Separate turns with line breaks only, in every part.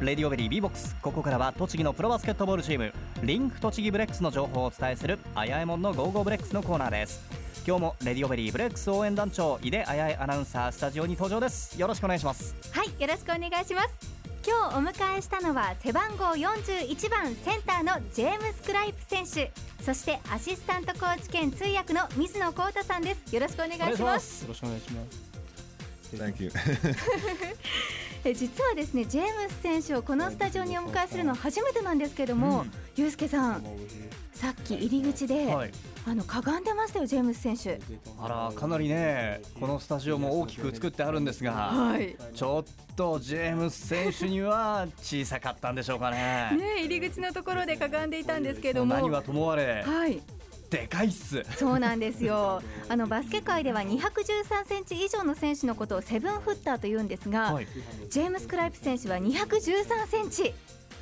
レディオベリー B ボックス。ここからは栃木のプロバスケットボールチームリンク栃木ブレックスの情報をお伝えするあやえもんのゴーゴーブレックスのコーナーです。今日もレディオベリーブレックス応援団長井出あやえアナウンサースタジオに登場です。よろしくお願いします。
はいよろしくお願いします。今日お迎えしたのは背番号41番センターのジェームス・クライプ選手そしてアシスタントコーチ兼通訳の水野宏太さんです。よろしくお願いします。
よろしくお願いします。
Thank you.
え実はですねジェームス選手をこのスタジオにお迎えするのは初めてなんですけども、
うん。
ゆうすけさんさっき入り口で、
はい。
あのかがんでましたよジェームス選手。
あらかなりねこのスタジオも大きく作ってあるんですが、
はい。
ちょっとジェームス選手には小さかったんでしょうかね。
ね入り口のところでかがんでいたんですけども。
何はともあれ。
はい
でかいっす。
そうなんですよ。あのバスケ界では213センチ以上の選手のことをセブンフッターと言うんですが、
はい。
ジェームス・クライプ選手は213センチ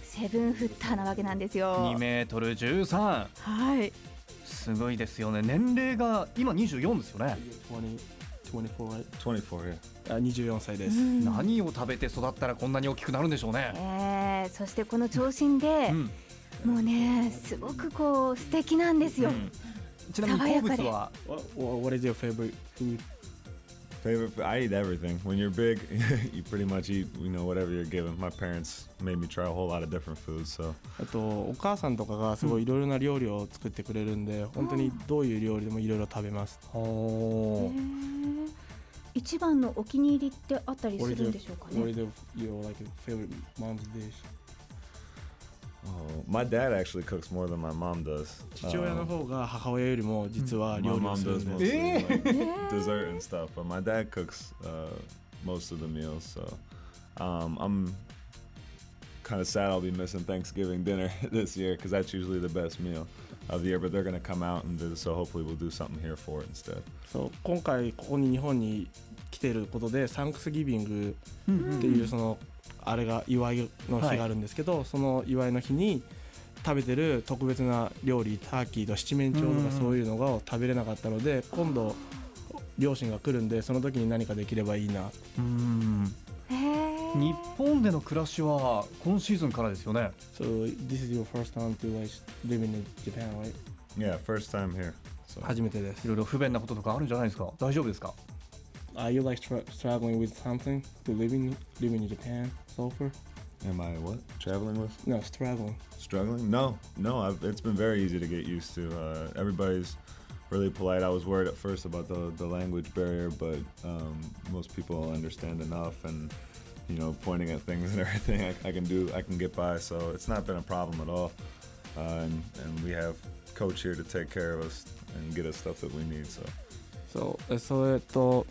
セブンフッターなわけなんですよ。
2メートル13
はい。
すごいですよね。年齢が今24ですよね、
20 24 right?
24, yeah.
あ24歳です、
うん。
何を食べて育ったらこんなに大きくなるんでしょうね、
えー、そしてこの長身で、
うん
もうねすごくこう素敵なんですよ、
うんちなみに好物は
What, what is your favorite food?
Favorite? food- I eat everything. When you're big, you pretty much eat, you know, whatever you're given. My parents made me try a whole lot of different foods, so
あとお母さんとかがすごいいろいろな料理を作ってくれるんで、本当にどういう料理でもいろいろ食べます。
ほ
へー一番のお気に入りってあったりす
What
る
is
んでしょうか
what
ね
is your, your like favorite mom's dish?
oh, my dad actually cooks more than my mom does.
父親の
Um,
方が母親よりも実は
my
料理を
mom
する
does
んです。
mostly like dessert and stuff, but my dad cooks uh, most of the meals. So um, I'm kind of sad I'll be missing Thanksgiving dinner this year because that's usually the best meal of the year. But they're gonna come out and do so. Hopefully, we'll do something here for it instead.
そう今回ここに日本に来てることでサンクスギビングっていうその あれが祝いの日があるんですけど、その祝いの日に食べてる特別な料理ターキーと七面鳥とかそういうのが食べれなかったので今度両親が来るんでその時に何かできればいいな。
うん。日本での暮らしは今シーズンからですよね。
So this is your first time to like living in Japan, right?
Yeah, first time here.
初めてです。
いろいろ不便なこととかあるんじゃないですか？大丈夫ですか？
Are you like tra- struggling with something to living living in Japan so far?
am I what traveling with?
No, struggling.
Struggling? No, no. I've, it's been very easy to get used to. Uh, everybody's really polite. I was worried at first about the, the language barrier, but um, most people understand enough, and you know, pointing at things and everything, I, I can do. I can get by. So it's not been a problem at all. Uh, and and we have coach here to take care of us and get us stuff that we need. So
そうえそれと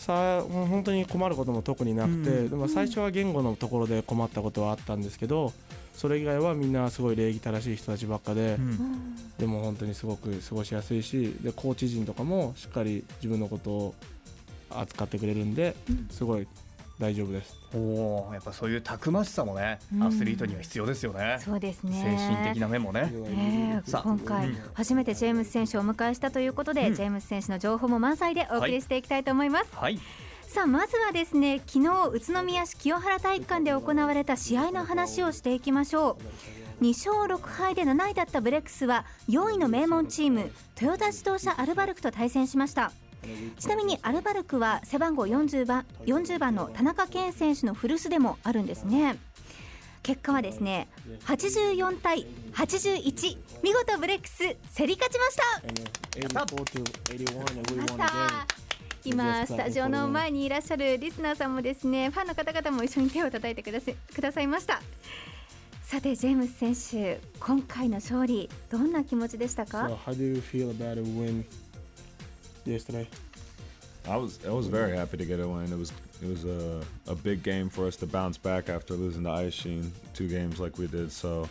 さもう本当に困ることも特になくて、でも最初は言語のところで困ったことはあったんですけどそれ以外はみんなすごい礼儀正しい人たちばっかで、でも本当にすごく過ごしやすいしでコーチ陣とかもしっかり自分のことを扱ってくれるんで、すごい大丈夫です。
おやっぱそういうたくましさもね、
うん。
アスリートには必要ですよね。
そうですね。
精神的な面もね。
ねえ
さあ。
今回
うん。
初めてジェームス選手をお迎えしたということで、
うん。
ジェームス選手の情報も満載でお送りしていきたいと思います、
はい。
さあまずはですね昨日宇都宮市清原体育館で行われた試合の話をしていきましょう。2勝6敗で7位だったブレックスは4位の名門チームトヨタ自動車アルバルクと対戦しましたちなみにアルバルクは背番号40番 ,40 番の田中健選手の古巣でもあるんですね。結果はですね84対81見事ブレックス競り勝ちました。
And 84 to 81 and we
ま
won
た
the game.
今スタジオの前にいらっしゃるリスナーさんもですねファンの方々も一緒に手を叩いてくださくださいました。さてジェームス選手今回の勝利どんな気持ちでしたか
？So yesterday?
I was I was very happy to get a win. It was it was a, a big game for us to bounce back after losing to Ice Sheen two games like we did. So,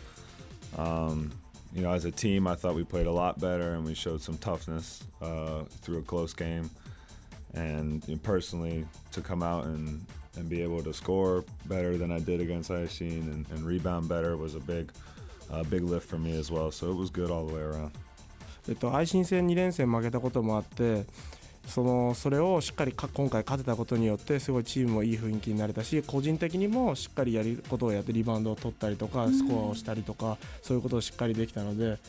um, you know, as a team, I thought we played a lot better and we showed some toughness uh, through a close game. And you know, personally, to come out and, and be able to score better than I did against Ice Sheen and, and rebound better was a big uh, big lift for me as well. So it was good all the way around.
えっと、愛心戦2連戦負けたこともあってそのそれをしっかりか今回勝てたことによってすごいチームもいい雰囲気になれたし個人的にもしっかりやることをやってリバウンドを取ったりとかスコアをしたりとかそういうことをしっかりできたので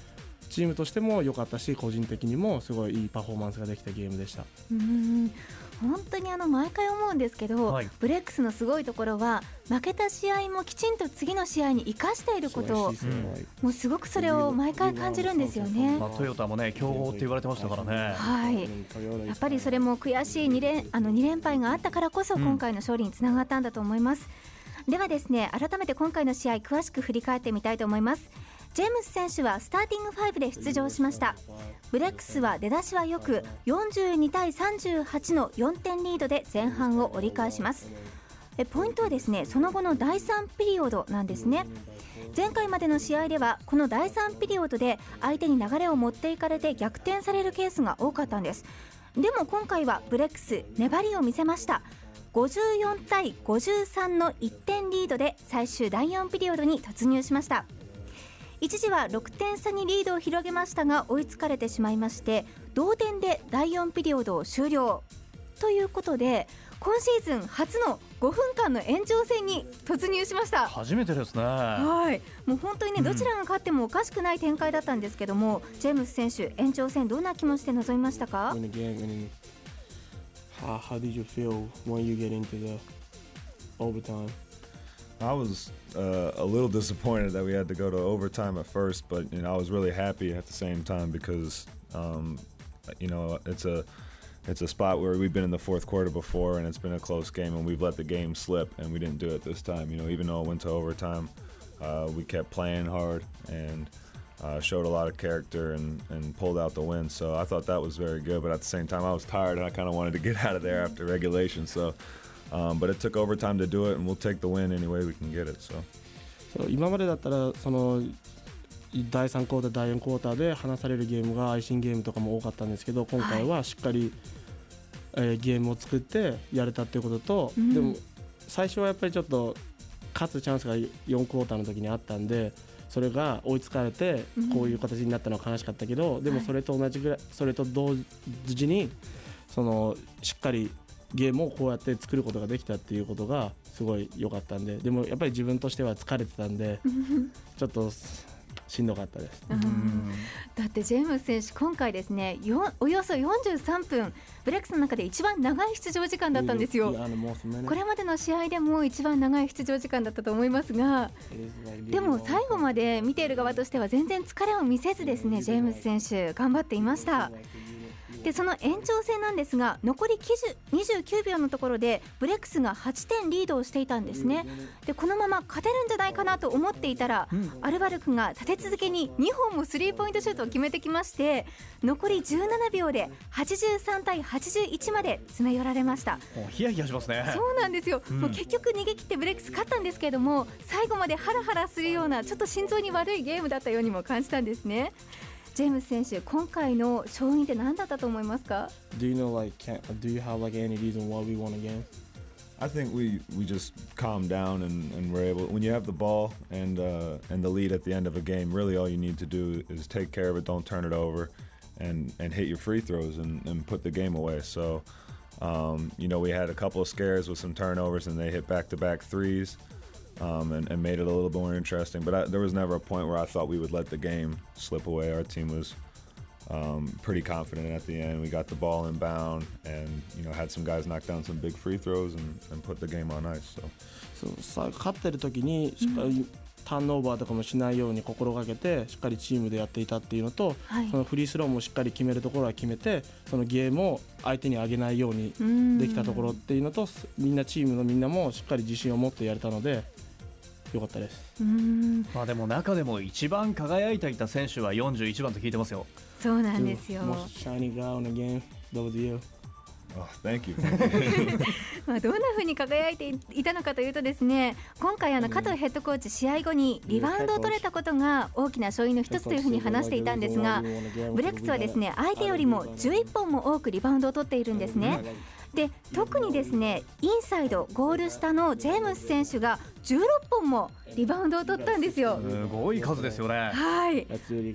チームとしても良かったし個人的にもすごいいいパフォーマンスができたゲームでした。
うん本当にあの毎回思うんですけど、
はい。
ブレックスのすごいところは負けた試合もきちんと次の試合に生かしていること。をもうすごくそれを毎回感じるんですよね。
まあ、。トヨタもね強豪って言われてましたからね。
はい。やっぱりそれも悔しい2連あの2連敗があったからこそ
うん。
今回の勝利につながったんだと思います、ではですね改めて今回の試合詳しく振り返ってみたいと思いますジェームス選手はスターティング5で出場しました。ブレックスは出だしはよく42対38の4点リードで前半を折り返します。ポイントはですねその後の第3ピリオドなんですね。前回までの試合ではこの第3ピリオドで相手に流れを持っていかれて逆転されるケースが多かったんです。でも今回はブレックス粘りを見せました。54対53の1点リードで最終第4ピリオドに突入しました。一時は6点差にリードを広げましたが追いつかれてしまいまして同点で第4ピリオドを終了。ということで今シーズン初の5分間の延長戦に突入しました。
初めてですね。
はい、もう本当にね、
うん。
どちらが勝ってもおかしくない展開だったんですけども、ジェームス選手、延長戦、どんな気持ちで臨みましたか
？How did you feel when you get into the overtime?
I was uh, a little disappointed that we had to go to overtime at first, but you know I was really happy at the same time because um, you know it's a it's a spot where we've been in the fourth quarter before and it's been a close game and we've let the game slip and we didn't do it this time. You know even though it went to overtime, uh, we kept playing hard and uh, showed a lot of character and, and pulled out the win. So I thought that was very good. But at the same time, I was tired and I kind of wanted to get out of there after regulation. So. Um, but it took overtime to do it, and we'll take the win any way we can get it. So.
そう今までだったらその第3クォーター、第4クォーターで離されるゲームがアイシンゲームとかも多かったんですけど今回はしっかり、えーゲームを作ってやれたっていうことと、
うん
でも最初はやっぱりちょっと勝つチャンスが4クォーターの時にあったんでそれが追いつかれて
うん
こういう形になったのは悲しかったけど、でも
はい
それと同じぐらいそれと同時にそのしっかりゲームをこうやって作ることができたっていうことがすごい良かったんででもやっぱり自分としては疲れてたんで ちょっとしんどかったです。
うんだってジェームス選手、今回ですね、よおよそ43分、ブレックスの中で一番長い出場時間だったんですよ。これまでの試合でも一番長い出場時間だったと思いますが、でも最後まで見ている側としては全然疲れを見せずですね、ジェームス選手、頑張っていました。でその延長戦なんですが残り90 29秒のところでブレックスが8点リードをしていたんですね。でこのまま勝てるんじゃないかなと思っていたら、アルバルクが立て続けに2本もスリーポイントシュートを決めてきまして残り17秒で83対81まで詰め寄られました。
ヒヤヒヤしますね。
そうなんですよ、
うん。
もう結局逃げ切ってブレックス勝ったんですけれども最後までハラハラするようなちょっと心臓に悪いゲームだったようにも感じたんですねジェームス選手今回の勝因って何だったと思いますか
Do you know like can, do you have like any reason why we won a game?
I think we, we just calmed down and, and were able. When you have the ball and uh, and the lead at the end of a game, really all you need to do is take care of it. Don't turn it over, and and hit your free throws and, and put the game away. So, um, you know, we had a couple of scares with some turnovers, and they hit back to back threes, Um, and, and made it a little bit more interesting. But I, there was never a point where I thought we would let the game slip away. Our team was um, pretty confident at the end. We got the ball inbound, and you know had some guys knock down some big free throws and, and put the game on ice. So
そうさ勝ってる時にしっかりターンオーバーとかもしないように心がけてしっかりチームでやっていたっていうのと、
はい
そのフリースローもしっかり決めるところは決めてそのゲームを相手に上げないようにできたところっていうのとみんなチームのみんなもしっかり自信を持ってやれたのでよかったです。
うん。
まあでも中でも一番輝いていた選手は41番と聞いてますよ。
そうなんですよ、
oh, thank you.
まあ、どんな風に輝いていたのかというとですね今回あの加藤ヘッドコーチ試合後にリバウンドを取れたことが大きな勝因の一つというふうに話していたんですがブレックスはですね相手よりも11本も多くリバウンドを取っているんですねで特にですねインサイドゴール下のジェームス選手が16本もリバウンドを取ったんですよ。
すごい数ですよね。
はい。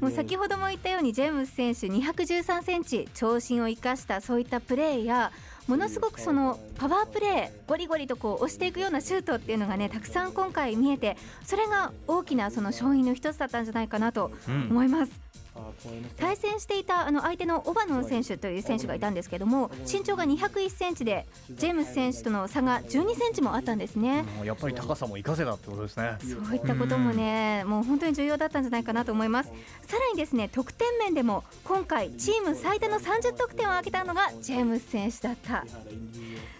もう.先ほども言ったようにジェームス選手213センチ長身を生かしたそういったプレーやものすごくそのパワープレーゴリゴリとこう押していくようなシュートっていうのがねたくさん今回見えてそれが大きなその勝因の一つだったんじゃないかなと
うん
思います。
ういうの
対戦していたあの相手のオバノン選手という選手がいたんですけども身長が201センチでジェームス選手との差が12センチもあったんですね。
もうやっぱり高さも活かせたってことですね。
そういったこともね、もう本当に重要だったんじゃないかなと思います。さらにですね、得点面でも今回チーム最多の30得点を挙げたのがジェームス選手だった。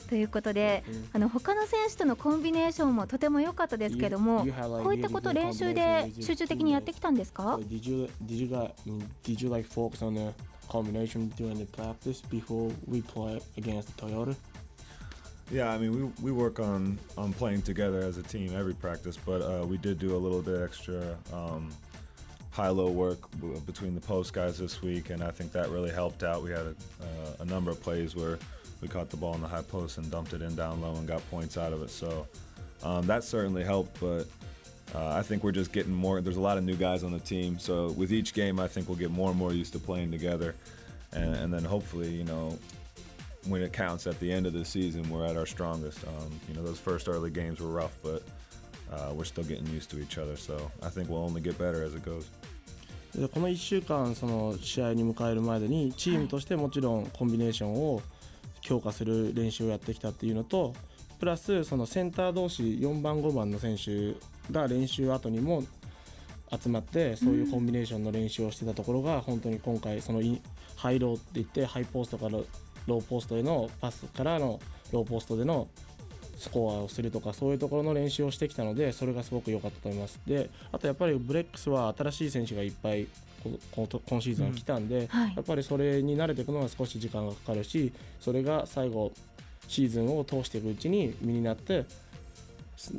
ということで、あの他の選手とのコンビネーションもとても良かったですけども、こういったこと練習で集中的にやってきたんですか？
Did you like focus on the combination during the practice before we play against Toyota?
Yeah, I mean, we, we work on, on playing together as a team every practice, but uh, we did do a little bit extra um, high low work between the post guys this week, and I think that really helped out. We had a, uh, a number of plays where we caught the ball in the high post and dumped it in down low and got points out of it. So um, that certainly helped, but uh, I think we're just getting more. There's a lot of new guys on the team, so with each game, I think we'll get more and more used to playing together, and, and then hopefully, you know, when it counts at the end of the season, we're at our strongest. Um, you know, those first early games were rough, but uh, we're still getting used to each other. So I think we'll only get better as it goes.
でこの1週間その試合に迎えるまでにチームとしてもちろんコンビネーションを強化する練習をやってきたっていうのとプラスそのセンター同士4番5番の選手 が練習後にも集まってそういうコンビネーションの練習をしてたところが本当に今回そのハイローって言ってハイポストからローポストへのパスからのローポストでのスコアをするとかそういうところの練習をしてきたのでそれがすごく良かったと思います。であとやっぱりブレックスは新しい選手がいっぱい今シーズンは来たんで、
はい。
やっぱりそれに慣れていくのは少し時間がかかるしそれが最後シーズンを通していくうちに身になって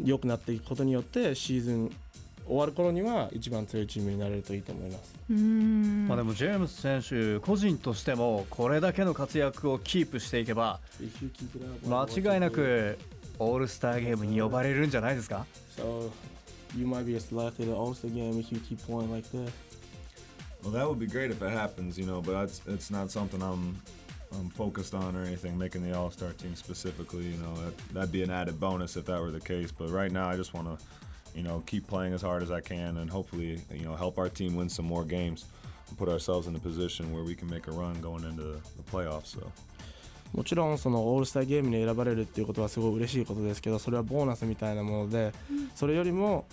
良くなっていくことによってシーズン終わる頃には一番強いチームになれるといいと思います。
うーん
まあでもジェームス選手個人としてもこれだけの活躍をキープしていけば間違いなくオールスターゲームに呼ばれるんじゃないですか
So you might be selected at All-Star game if you keep playing like this.
Well, that would be great if it happens, you know, but it's, it's not something I'm I'm focused on or anything. Making the All Star team specifically, you know, that, that'd be an added bonus if that were the case. But right now, I just want to, you know, keep playing as hard as I can and hopefully, you know, help our team win some more games and put ourselves in a position where we can make a run going into the playoffs. So.
もちろんそのオールスターゲームに選ばれるっていうことはすごい嬉しいことですけどそれはボーナスみたいなもので、それよりも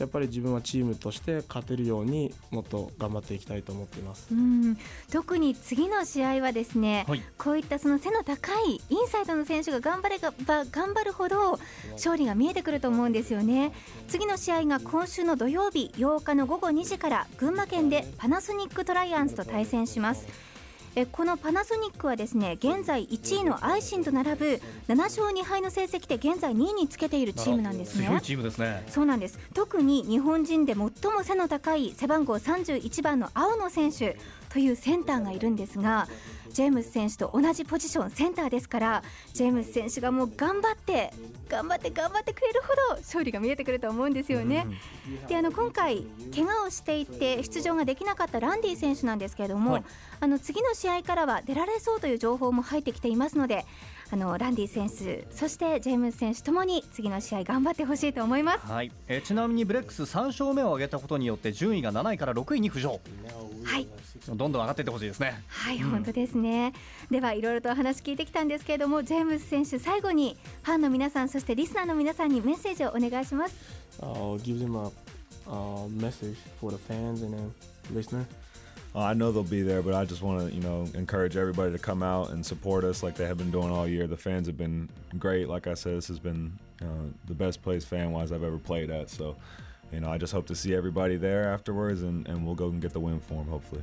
やっぱり自分はチームとして勝てるようにもっと頑張っていきたいと思っています。
うん。特に次の試合はですね、
はい。
こういったその背の高いインサイドの選手が頑張れば頑張るほど勝利が見えてくると思うんですよね。次の試合が今週の土曜日8日の午後2時から群馬県でパナソニックトライアンスと対戦しますえこのパナソニックはですね現在1位のアイシンと並ぶ7勝2敗の成績で現在2位につけているチームなんですね。
強いチームですね。
そうなんです。特に日本人で最も背の高い背番号31番の青野選手というセンターがいるんですがジェームス選手と同じポジションセンターですからジェームス選手がもう頑張って頑張って頑張ってくれるほど勝利が見えてくると思うんですよね。であの今回怪我をしていて出場ができなかったランディ選手なんですけれども、
はい。
あの次の試合からは出られそうという情報も入ってきていますのであのランディ選手そしてジェームス選手ともに次の試合頑張ってほしいと思います。
はい、えーちなみにブレックス3勝目を挙げたことによって順位が7位から6位に浮上。
はい
どんどん上がっていってほしいですね
はい、本当ですね。ではいろいろとお話聞いてきたんですけれども、ジェームス選手最後にファンの皆さんそしてリスナーの皆さんにメッセージをお願いします。
I'll give them a, a message for the fans and then listener.
Uh, I know they'll be there, but I just want to, you know, encourage everybody to come out and support us like they have been doing all year. The fans have been great. Like I said, this has been uh, the best place fan-wise I've ever played at. So, you know, I just hope to see everybody there afterwards, and, and we'll go and get the win for them, hopefully.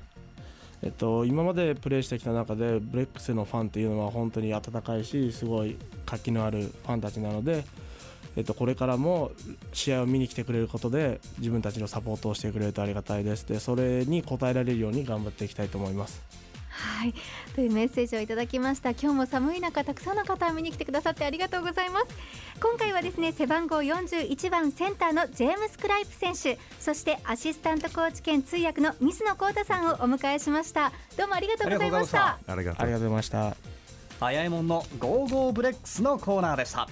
えっと、今までプレーしてきた中でブレックスのファンっていうのは本当に温かいしすごい活気のあるファンたちなので、えっと、これからも試合を見に来てくれることで自分たちのサポートをしてくれるとありがたいですでそれに応えられるように頑張っていきたいと思います。
はい。というメッセージをいただきました。今日も寒い中たくさんの方見に来てくださってありがとうございます。今回はですね背番号41番センターのジェームス・クライプ選手そしてアシスタントコーチ兼通訳の水野幸太さんをお迎えしました。どうもありがとうございました。
ありがとうございました。
あやえもんのゴーゴーブレックスのコーナーでした